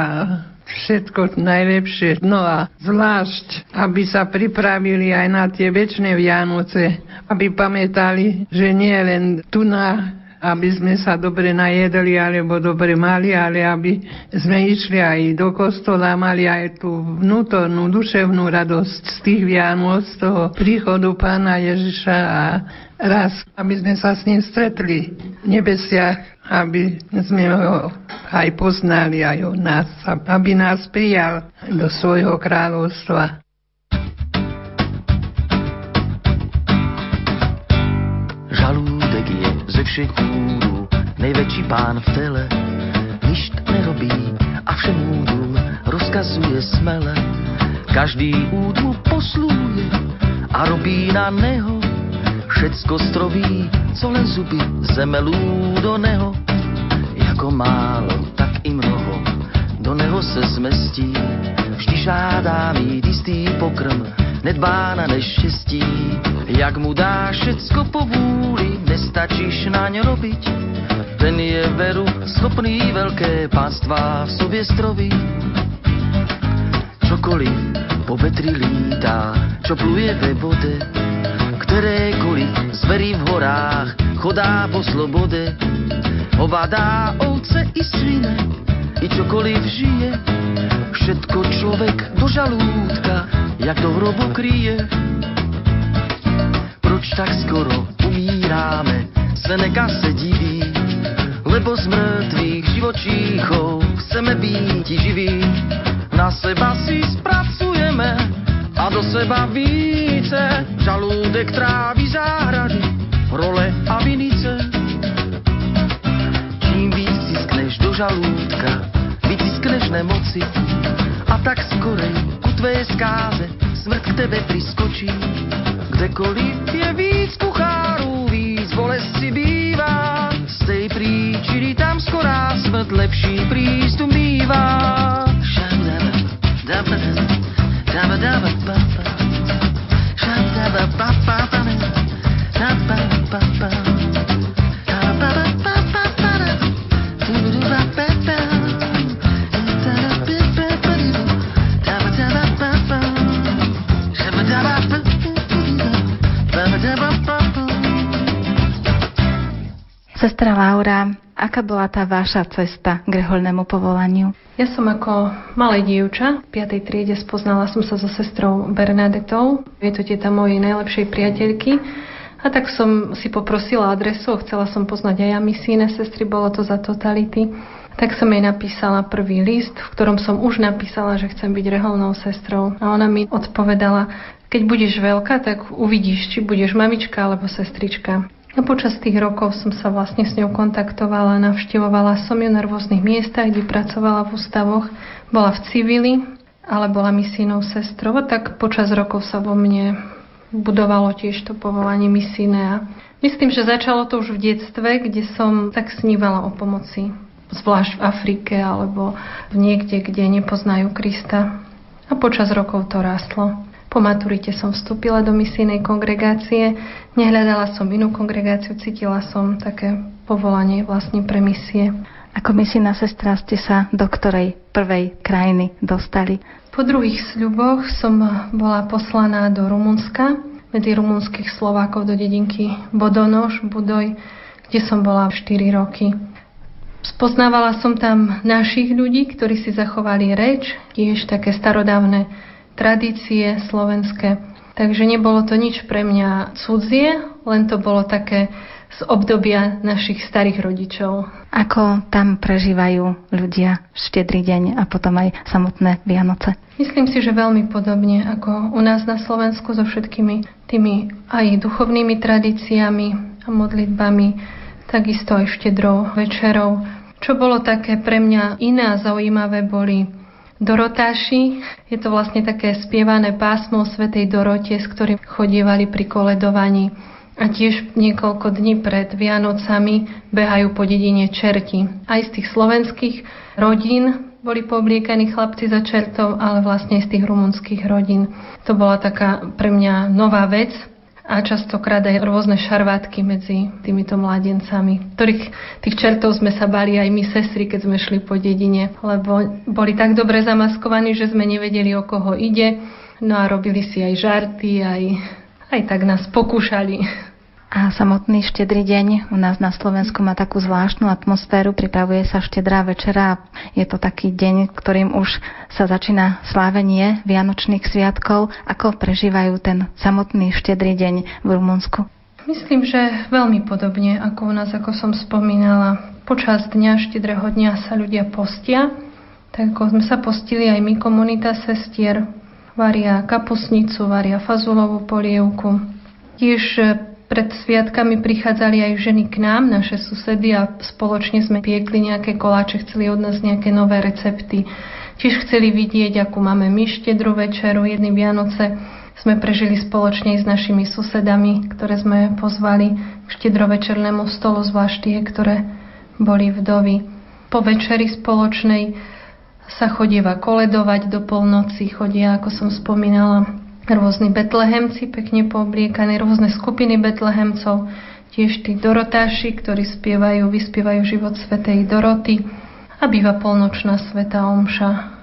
všetko najlepšie. No a zvlášť, aby sa pripravili aj na tie väčšie Vianoce, aby pamätali, že nie len tu na aby sme sa dobre najedli alebo dobre mali, ale aby sme išli aj do kostola, mali aj tú vnútornú, duševnú radosť z tých Vianoc, z toho príchodu Pána Ježiša a raz, aby sme sa s ním stretli v nebesiach, aby sme ho aj poznali, aj o nás, aby nás prijal do svojho kráľovstva. Všech údů největší pán v tele, ništ nerobí a všem údům rozkazuje smele. Každý úd mu posluje a robí na neho všecko stroví, co len zuby zemelú do neho. Jako málo, tak i mnoho do neho se zmestí. Vždy žádá mít jistý pokrm, nedbá na neštěstí. Jak mu dá všecko po vůli, nestačíš naň robiť. Ten je veru schopný veľké pánstva v sobě stroví. Čokoliv po vetri lítá, čo pluje ve vode, kterékoliv zverí v horách chodá po slobode. Ovádá ovce i svine, i čokoliv žije, všetko človek do žalúdka, jak do hrobu kryje. Proč tak skoro umíráme, Seneka se diví, lebo z mŕtvych živočíchov chceme byť živí. Na seba si spracujeme a do seba více, žalúdek trávi záhrady, role a vinice. Čím víc stiskneš do žalúdka, nemoci a tak skorej ku tvé skáze smrt k tebe priskočí. Kdekoliv je víc kuchárů, víc bolesti bývá. Z tej príčiny tam skorá smrt lepší prístup bývá. Daba, daba, daba, daba, Sestra Laura, aká bola tá vaša cesta k reholnému povolaniu? Ja som ako malé dievča v 5. triede spoznala som sa so sestrou Bernadetou. Je to teta mojej najlepšej priateľky. A tak som si poprosila adresu, chcela som poznať aj ja misíne sestry, bolo to za totality. Tak som jej napísala prvý list, v ktorom som už napísala, že chcem byť reholnou sestrou. A ona mi odpovedala, keď budeš veľká, tak uvidíš, či budeš mamička alebo sestrička. A počas tých rokov som sa vlastne s ňou kontaktovala, navštevovala som ju na rôznych miestach, kde pracovala v ústavoch, bola v civili, ale bola misijnou sestrou, tak počas rokov sa vo mne budovalo tiež to povolanie misijné myslím, že začalo to už v detstve, kde som tak snívala o pomoci, zvlášť v Afrike alebo niekde, kde nepoznajú Krista. A počas rokov to rástlo. Po maturite som vstúpila do misijnej kongregácie, nehľadala som inú kongregáciu, cítila som také povolanie vlastne pre misie. Ako misijná sestra ste sa do ktorej prvej krajiny dostali? Po druhých sľuboch som bola poslaná do Rumunska, medzi rumunských Slovákov do dedinky Bodonoš, Budoj, kde som bola 4 roky. Spoznávala som tam našich ľudí, ktorí si zachovali reč, tiež také starodávne tradície slovenské. Takže nebolo to nič pre mňa cudzie, len to bolo také z obdobia našich starých rodičov. Ako tam prežívajú ľudia štedrý deň a potom aj samotné Vianoce? Myslím si, že veľmi podobne ako u nás na Slovensku so všetkými tými aj duchovnými tradíciami a modlitbami, takisto aj štedrou večerou. Čo bolo také pre mňa iné a zaujímavé, boli Dorotáši. Je to vlastne také spievané pásmo o Svetej Dorote, s ktorým chodievali pri koledovaní. A tiež niekoľko dní pred Vianocami behajú po dedine čerti. Aj z tých slovenských rodín boli poobliekaní chlapci za čertov, ale vlastne z tých rumunských rodín. To bola taká pre mňa nová vec. A častokrát aj rôzne šarvátky medzi týmito mladencami, ktorých tých čertov sme sa bali aj my sestry, keď sme šli po dedine, lebo boli tak dobre zamaskovaní, že sme nevedeli, o koho ide, no a robili si aj žarty, aj, aj tak nás pokúšali a samotný štedrý deň u nás na Slovensku má takú zvláštnu atmosféru, pripravuje sa štedrá večera a je to taký deň, ktorým už sa začína slávenie Vianočných sviatkov. Ako prežívajú ten samotný štedrý deň v Rumunsku? Myslím, že veľmi podobne ako u nás, ako som spomínala. Počas dňa, štedrého dňa sa ľudia postia, tak ako sme sa postili aj my, komunita sestier, varia kapusnicu, varia fazulovú polievku. Tiež pred sviatkami prichádzali aj ženy k nám, naše susedy a spoločne sme piekli nejaké koláče, chceli od nás nejaké nové recepty. Tiež chceli vidieť, akú máme my štedru večeru, jedny Vianoce sme prežili spoločne s našimi susedami, ktoré sme pozvali k štedrovečernému stolu, zvlášť tie, ktoré boli vdovy. Po večeri spoločnej sa chodieva koledovať do polnoci, chodia, ako som spomínala, rôzni betlehemci, pekne poobliekaní, rôzne skupiny betlehemcov, tiež tí dorotáši, ktorí spievajú, vyspievajú život svetej Doroty a býva polnočná sveta omša.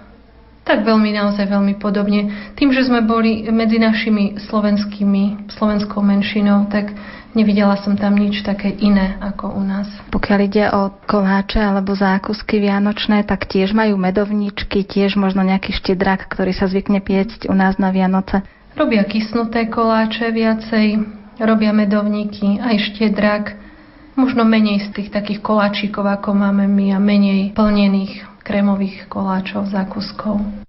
Tak veľmi, naozaj veľmi podobne. Tým, že sme boli medzi našimi slovenskými, slovenskou menšinou, tak nevidela som tam nič také iné ako u nás. Pokiaľ ide o koláče alebo zákusky vianočné, tak tiež majú medovničky, tiež možno nejaký štedrak, ktorý sa zvykne piecť u nás na Vianoce. Robia kysnuté koláče viacej, robia medovníky, aj štedrak, možno menej z tých takých koláčikov, ako máme my a menej plnených krémových koláčov, zákuskov.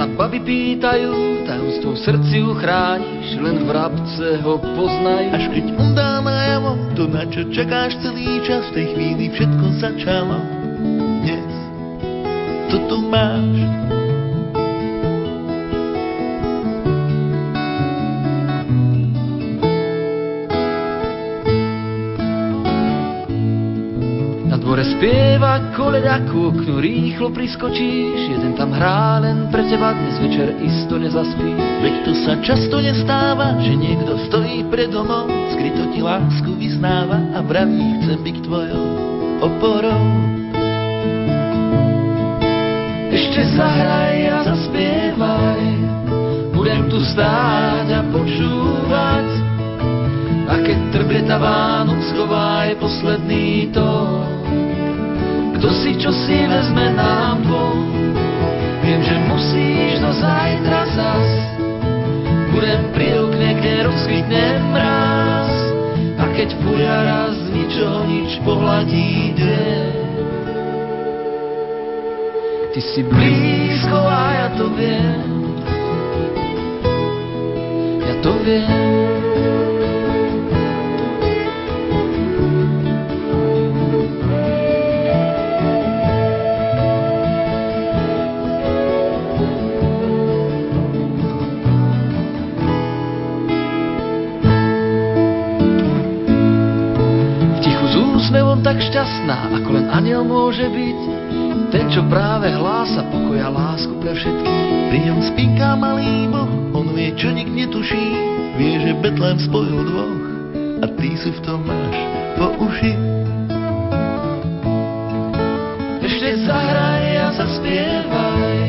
Sa baby pýtajú, tajomstvo v srdci uchrániš, len v vrabce ho poznaj. Až keď on dá najavo, to na čo čakáš celý čas, v tej chvíli všetko začalo. Dnes tu máš. Spieva koleda oknu, rýchlo priskočíš, jeden tam hrá len pre teba, dnes večer isto zaspí. Veď to sa často nestáva, že niekto stojí pred domom, skryto ti lásku vyznáva a vraví, chcem byť tvojou oporou. Ešte zahraj a zaspievaj, budem tu stáť a počúvať, a keď trblieta Vánoc schová posledný tón. Kto si čo si vezme nám dvom. Viem, že musíš do zajtra zas. Budem pri okne, kde rozkvitne mráz A keď fuja raz ničoho nič pohľadí deň Ty si blízko a ja to viem. Ja to viem môže byť. Ten, čo práve hlása pokoja lásku pre všetkých. Pri ňom spinká malý boh, on vie, čo nik netuší. Vie, že Betlem spojil dvoch a ty si v tom máš po uši. Ešte zahraj a zaspievaj,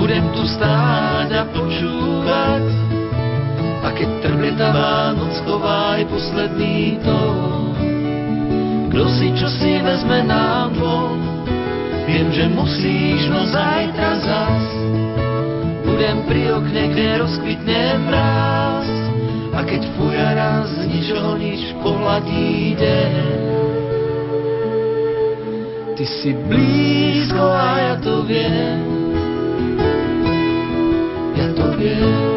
budem tu stáť a počúvať. A keď trblieta Vánoc, chovaj posledný tón. Kto si čo si vezme nám dvom Viem, že musíš, no zajtra zas Budem pri okne, kde rozkvitne mráz A keď fuja raz z ničoho nič pohľadí deň Ty si blízko a ja to viem. Ja to viem.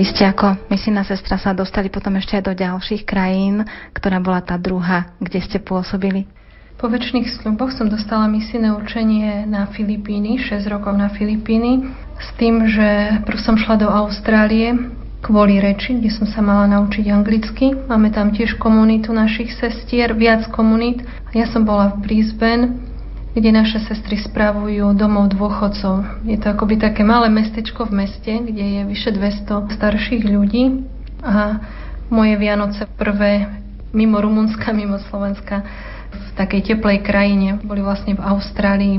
Vy ste ako misijná sestra sa dostali potom ešte aj do ďalších krajín, ktorá bola tá druhá, kde ste pôsobili? Po väčšných sľuboch som dostala misijné učenie na Filipíny, 6 rokov na Filipíny, s tým, že prv som šla do Austrálie kvôli reči, kde som sa mala naučiť anglicky. Máme tam tiež komunitu našich sestier, viac komunít. Ja som bola v Brisbane, kde naše sestry spravujú domov dôchodcov. Je to akoby také malé mestečko v meste, kde je vyše 200 starších ľudí a moje Vianoce prvé mimo Rumunska, mimo Slovenska v takej teplej krajine boli vlastne v Austrálii.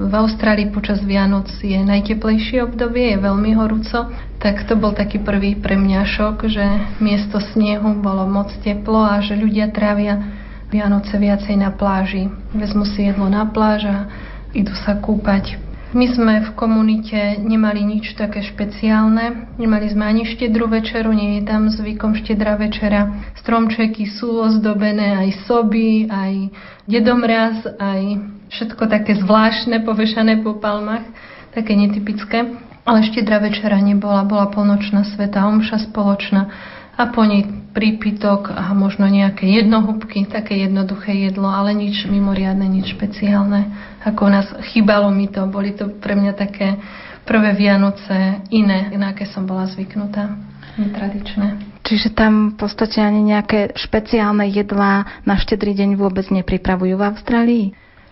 V Austrálii počas Vianoc je najteplejšie obdobie, je veľmi horúco, tak to bol taký prvý pre mňa šok, že miesto snehu bolo moc teplo a že ľudia trávia Vianoce viacej na pláži. Vezmu si jedlo na pláž a idú sa kúpať. My sme v komunite nemali nič také špeciálne. Nemali sme ani štedrú večeru, nie je tam zvykom štedrá večera. Stromčeky sú ozdobené aj soby, aj dedomraz, aj všetko také zvláštne, povešané po palmách, také netypické. Ale štedrá večera nebola, bola polnočná sveta omša spoločná a po nej prípitok a možno nejaké jednohúbky, také jednoduché jedlo, ale nič mimoriadne, nič špeciálne. Ako nás chýbalo mi to, boli to pre mňa také prvé Vianoce iné, na aké som bola zvyknutá, netradičné. Čiže tam v podstate ani nejaké špeciálne jedlá na štedrý deň vôbec nepripravujú v Austrálii?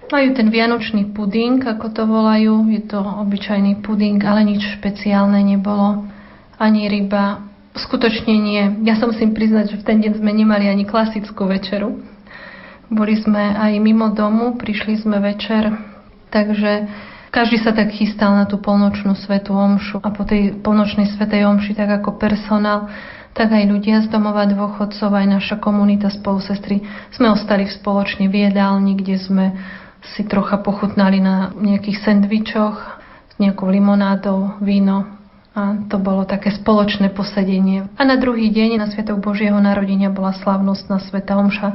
Majú ten vianočný puding, ako to volajú. Je to obyčajný puding, ale nič špeciálne nebolo. Ani ryba, Skutočne nie. Ja sa musím priznať, že v ten deň sme nemali ani klasickú večeru. Boli sme aj mimo domu, prišli sme večer, takže každý sa tak chystal na tú polnočnú svetú omšu a po tej polnočnej svetej omši, tak ako personál, tak aj ľudia z domova dôchodcov, aj naša komunita spolusestry sme ostali v spoločne v jedálni, kde sme si trocha pochutnali na nejakých sendvičoch s nejakou limonádou, víno, a to bolo také spoločné posedenie. A na druhý deň, na Sviatok Božieho narodenia, bola slavnostná Sveta Omša.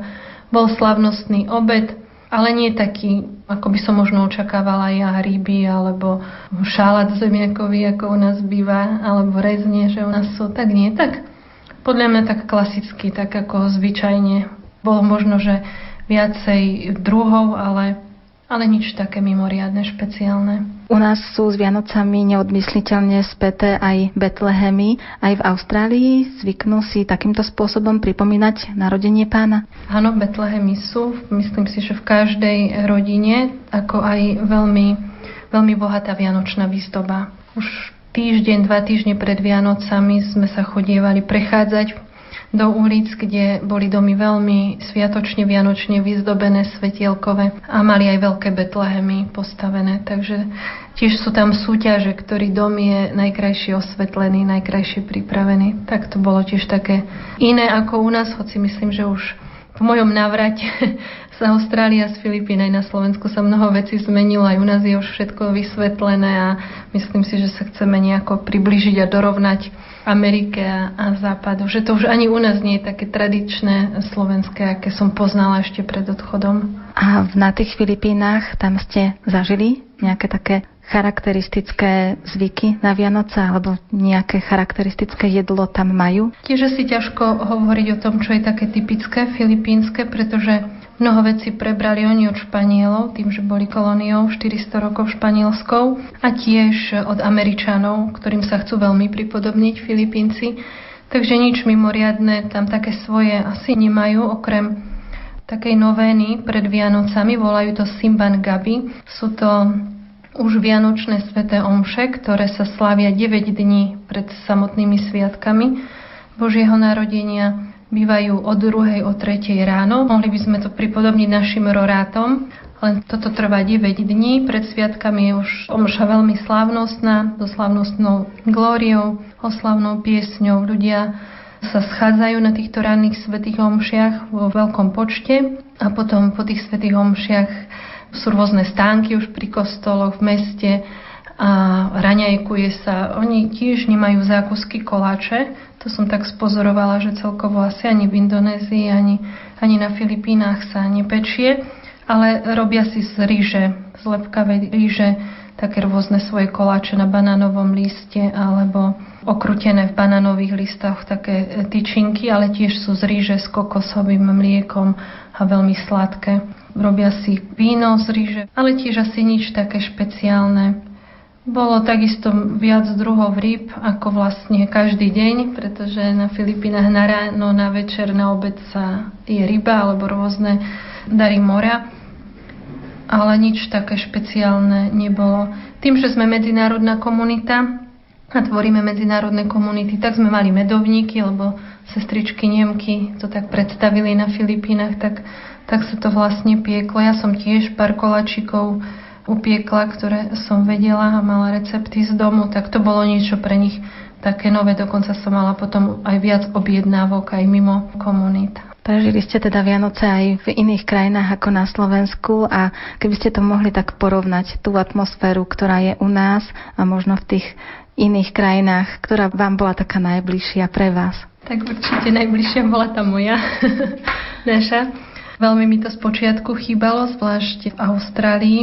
Bol slavnostný obed, ale nie taký, ako by som možno očakávala ja, ryby, alebo šálat zemiakový, ako u nás býva, alebo rezne, že u nás sú, tak nie. Tak podľa mňa tak klasicky, tak ako zvyčajne. Bolo možno, že viacej druhov, ale ale nič také mimoriadne, špeciálne. U nás sú s Vianocami neodmysliteľne späté aj Betlehemy. Aj v Austrálii zvyknú si takýmto spôsobom pripomínať narodenie pána? Áno, Betlehemy sú. Myslím si, že v každej rodine, ako aj veľmi, veľmi bohatá vianočná výzdoba. Už týždeň, dva týždne pred Vianocami sme sa chodievali prechádzať do ulic, kde boli domy veľmi sviatočne, vianočne vyzdobené, svetielkové a mali aj veľké betlehemy postavené. Takže tiež sú tam súťaže, ktorý dom je najkrajšie osvetlený, najkrajšie pripravený. Tak to bolo tiež také iné ako u nás, hoci myslím, že už v mojom navrate [LAUGHS] z Austrália, z Filipín aj na Slovensku sa mnoho vecí zmenilo, aj u nás je už všetko vysvetlené a myslím si, že sa chceme nejako približiť a dorovnať Amerike a Západu. Že to už ani u nás nie je také tradičné slovenské, aké som poznala ešte pred odchodom. A na tých Filipínach tam ste zažili nejaké také charakteristické zvyky na Vianoce alebo nejaké charakteristické jedlo tam majú? Tiež si ťažko hovoriť o tom, čo je také typické filipínske, pretože Mnoho vecí prebrali oni od Španielov, tým, že boli kolóniou 400 rokov španielskou a tiež od Američanov, ktorým sa chcú veľmi pripodobniť Filipínci. Takže nič mimoriadne tam také svoje asi nemajú, okrem takej novény pred Vianocami, volajú to Simban Gabi. Sú to už Vianočné sveté omše, ktoré sa slavia 9 dní pred samotnými sviatkami Božieho narodenia, bývajú od 2. o 3. ráno. Mohli by sme to pripodobniť našim rorátom, len toto trvá 9 dní. Pred sviatkami je už omša veľmi slávnostná, so slávnostnou glóriou, oslavnou piesňou. Ľudia sa schádzajú na týchto ranných svetých omšiach vo veľkom počte a potom po tých svetých omšiach sú rôzne stánky už pri kostoloch v meste a raňajkuje sa. Oni tiež nemajú zákusky koláče. To som tak spozorovala, že celkovo asi ani v Indonézii, ani, ani na Filipínach sa nepečie, ale robia si z ríže, z lepkavej ríže, také rôzne svoje koláče na banánovom liste alebo okrutené v banánových listoch také tyčinky, ale tiež sú z ríže s kokosovým mliekom a veľmi sladké robia si víno z ríže, ale tiež asi nič také špeciálne. Bolo takisto viac druhov rýb ako vlastne každý deň, pretože na Filipínach na ráno, na večer, na obed sa je ryba alebo rôzne dary mora. Ale nič také špeciálne nebolo. Tým, že sme medzinárodná komunita a tvoríme medzinárodné komunity, tak sme mali medovníky, lebo sestričky Nemky to tak predstavili na Filipínach, tak tak sa to vlastne pieklo. Ja som tiež pár kolačikov upiekla, ktoré som vedela a mala recepty z domu, tak to bolo niečo pre nich také nové. Dokonca som mala potom aj viac objednávok aj mimo komunít. Prežili ste teda Vianoce aj v iných krajinách ako na Slovensku a keby ste to mohli tak porovnať, tú atmosféru, ktorá je u nás a možno v tých iných krajinách, ktorá vám bola taká najbližšia pre vás? Tak určite najbližšia bola tá moja, [LAUGHS] naša. Veľmi mi to spočiatku chýbalo, zvlášť v Austrálii.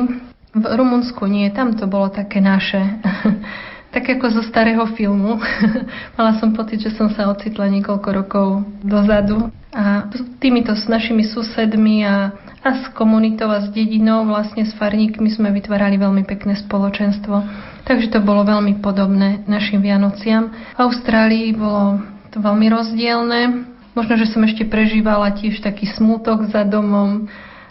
V Rumunsku nie, tam to bolo také naše. [LAUGHS] tak ako zo starého filmu. [LAUGHS] Mala som pocit, že som sa ocitla niekoľko rokov dozadu. A týmito s našimi susedmi a, a s komunitou a s dedinou, vlastne s farníkmi sme vytvárali veľmi pekné spoločenstvo. Takže to bolo veľmi podobné našim Vianociam. V Austrálii bolo to veľmi rozdielne. Možno, že som ešte prežívala tiež taký smútok za domom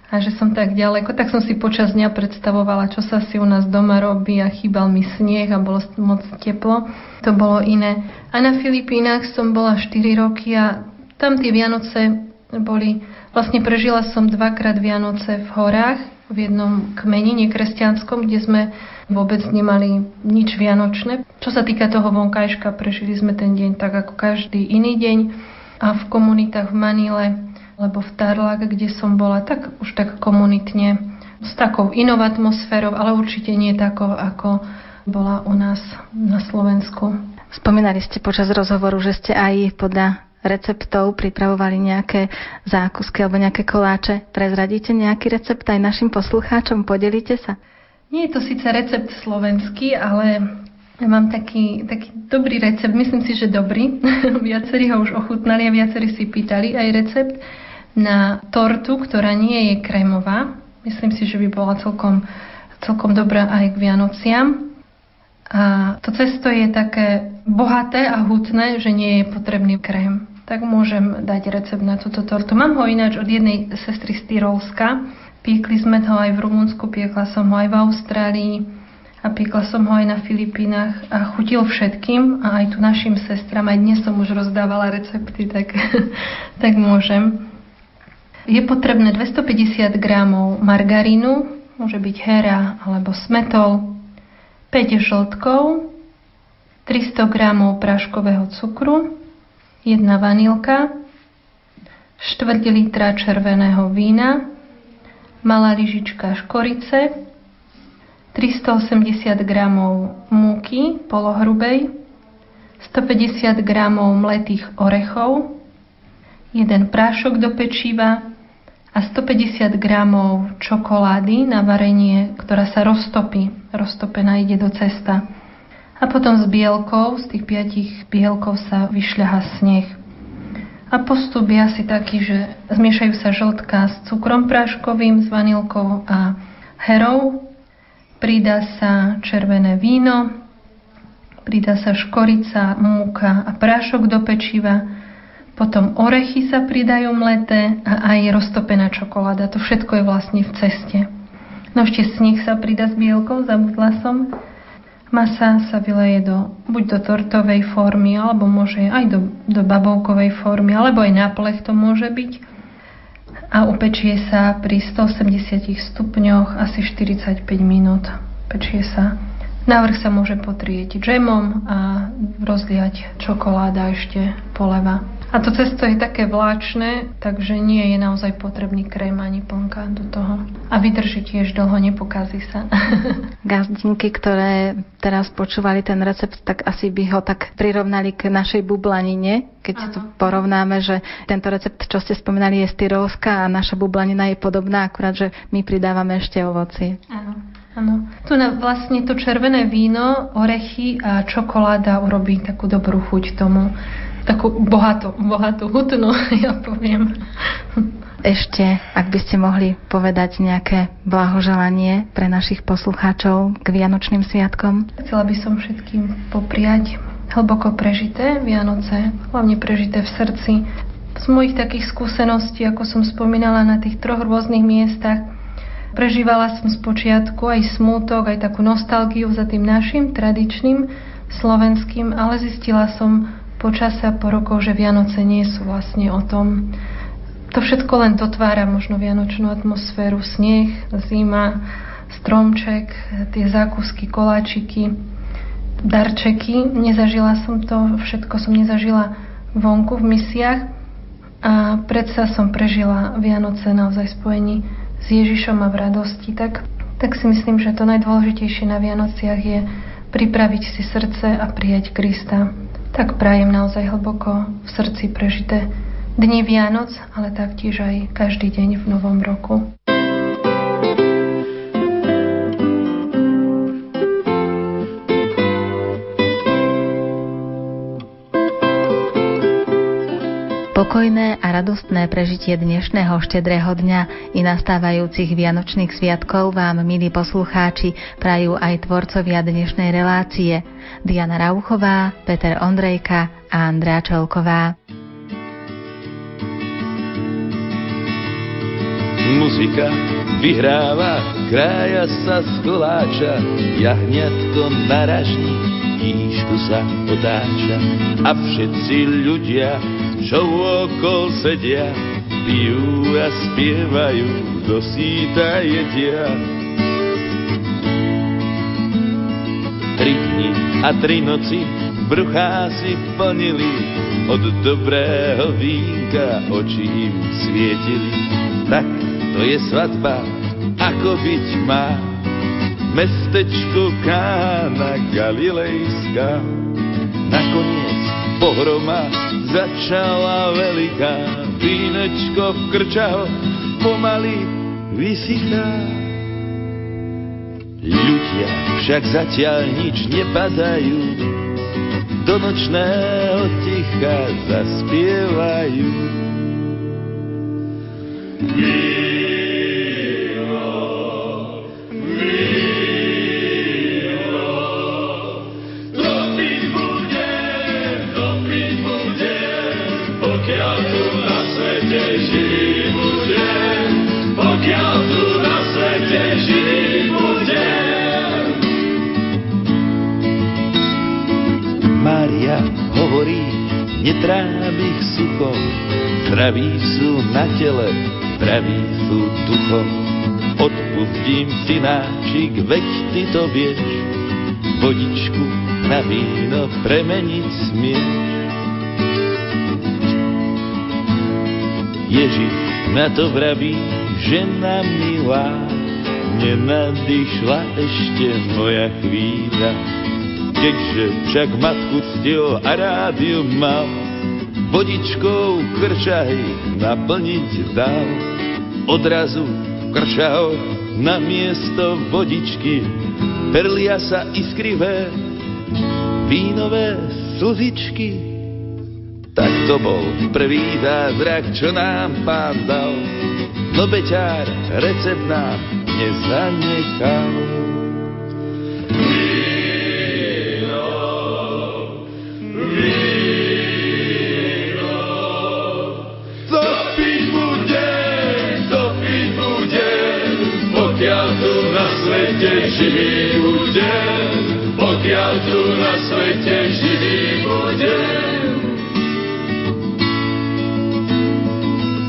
a že som tak ďaleko, tak som si počas dňa predstavovala, čo sa si u nás doma robí a chýbal mi sneh a bolo moc teplo. To bolo iné. A na Filipínach som bola 4 roky a tam tie Vianoce boli, vlastne prežila som dvakrát Vianoce v horách, v jednom kmeni nekresťanskom, kde sme vôbec nemali nič vianočné. Čo sa týka toho vonkajška, prežili sme ten deň tak ako každý iný deň a v komunitách v Manile, lebo v Tarlak, kde som bola, tak už tak komunitne, s takou inou atmosférou, ale určite nie takou, ako bola u nás na Slovensku. Spomínali ste počas rozhovoru, že ste aj podľa receptov pripravovali nejaké zákusky alebo nejaké koláče. Prezradíte nejaký recept aj našim poslucháčom? Podelíte sa? Nie je to síce recept slovenský, ale ja mám taký, taký dobrý recept, myslím si, že dobrý. [LAUGHS] viacerí ho už ochutnali a viacerí si pýtali aj recept na tortu, ktorá nie je krémová. Myslím si, že by bola celkom, celkom dobrá aj k Vianociam. A to cesto je také bohaté a hutné, že nie je potrebný krém. Tak môžem dať recept na túto tortu. Mám ho ináč od jednej sestry z Tyrolska. Piekli sme ho aj v Rumunsku, piekla som ho aj v Austrálii a piekla som ho aj na Filipínach a chutil všetkým a aj tu našim sestram. Aj dnes som už rozdávala recepty, tak, [LAUGHS] tak môžem. Je potrebné 250 gramov margarínu, môže byť hera alebo smetol, 5 žltkov, 300 gramov práškového cukru, 1 vanilka, 4 litra červeného vína, malá lyžička škorice, 380 g múky polohrubej, 150 g mletých orechov, jeden prášok do pečiva a 150 g čokolády na varenie, ktorá sa roztopí. Roztopená ide do cesta. A potom s bielkou, z tých piatich bielkov sa vyšľaha sneh. A postup je asi taký, že zmiešajú sa žltka s cukrom práškovým, s vanilkou a herou pridá sa červené víno, pridá sa škorica, múka a prášok do pečiva, potom orechy sa pridajú mleté a aj roztopená čokoláda. To všetko je vlastne v ceste. No ešte sneh sa prida s bielkou, zabudla som. Masa sa vyleje do, buď do tortovej formy, alebo môže aj do, do babovkovej formy, alebo aj na plech to môže byť. A upečie sa pri 180 stupňoch asi 45 minút. Pečie sa. Návrh sa môže potrieť džemom a rozliať čokoláda ešte poleva. A to cesto je také vláčne, takže nie je naozaj potrebný krém ani plnka do toho. A vydrží tiež dlho, nepokazí sa. [LAUGHS] Gazdinky, ktoré teraz počúvali ten recept, tak asi by ho tak prirovnali k našej bublanine, keď ano. to porovnáme, že tento recept, čo ste spomínali, je styrolská a naša bublanina je podobná, akurát, že my pridávame ešte ovocie. Áno. Áno. Tu na vlastne to červené víno, orechy a čokoláda urobí takú dobrú chuť tomu takú bohatú, bohatú hutnú, [LAUGHS] ja poviem. Ešte, ak by ste mohli povedať nejaké blahoželanie pre našich poslucháčov k Vianočným sviatkom? Chcela by som všetkým popriať hlboko prežité Vianoce, hlavne prežité v srdci. Z mojich takých skúseností, ako som spomínala na tých troch rôznych miestach, prežívala som z počiatku aj smútok, aj takú nostalgiu za tým našim tradičným slovenským, ale zistila som, počas a po rokoch, že Vianoce nie sú vlastne o tom. To všetko len dotvára možno vianočnú atmosféru, sneh, zima, stromček, tie zákusky, koláčiky, darčeky. Nezažila som to, všetko som nezažila vonku v misiách a predsa som prežila Vianoce naozaj spojení s Ježišom a v radosti. Tak, tak si myslím, že to najdôležitejšie na Vianociach je pripraviť si srdce a prijať Krista tak prajem naozaj hlboko v srdci prežité dni Vianoc, ale taktiež aj každý deň v novom roku. Pokojné a radostné prežitie dnešného štedrého dňa i nastávajúcich vianočných sviatkov vám, milí poslucháči, prajú aj tvorcovia dnešnej relácie Diana Rauchová, Peter Ondrejka a Andrea Čelková. Muzika vyhráva, krája sa z koláča, jahňatko naražní, kýšku sa otáča a všetci ľudia čo okol sedia, pijú a spievajú, do síta jedia. Tri dni a tri noci bruchá si plnili, od dobrého vínka oči im svietili. Tak to je svadba, ako byť má, mestečko Kána Galilejská. Nakoniec pohroma začala veľká, vínečko v krčaho pomaly vysychá. Ľudia však zatiaľ nič nepadajú, do nočného ticha zaspievajú. Yeah. Netrám ich suchom, zdraví sú na tele, zdraví sú duchom. Odpustím synáčik, veď ty to vieš, vodičku na víno premeniť smieš. Ježiš na to vraví, žena milá, nenadišla ešte moja chvíľa keďže však matku ctil a rádiu mal, vodičkou krčaj naplniť dal. Odrazu krčal na miesto vodičky, perlia sa iskrivé, vínové slzičky. Tak to bol prvý zázrak, čo nám pán dal, no beťár recept nám nezanechal. Živý budem, pokiaľ tu na svete živý budem.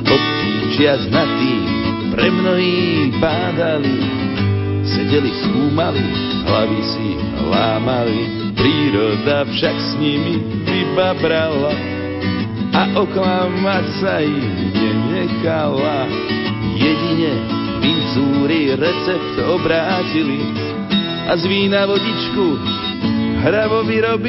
Obtíčiac na tým pre mnohí pádali, sedeli, skúmali, hlavy si lámali, príroda však s nimi vybabrala a oklamať sa ich nenechala. Jedine pincúry recept obrátili a z vína vodičku hravo vyrobili.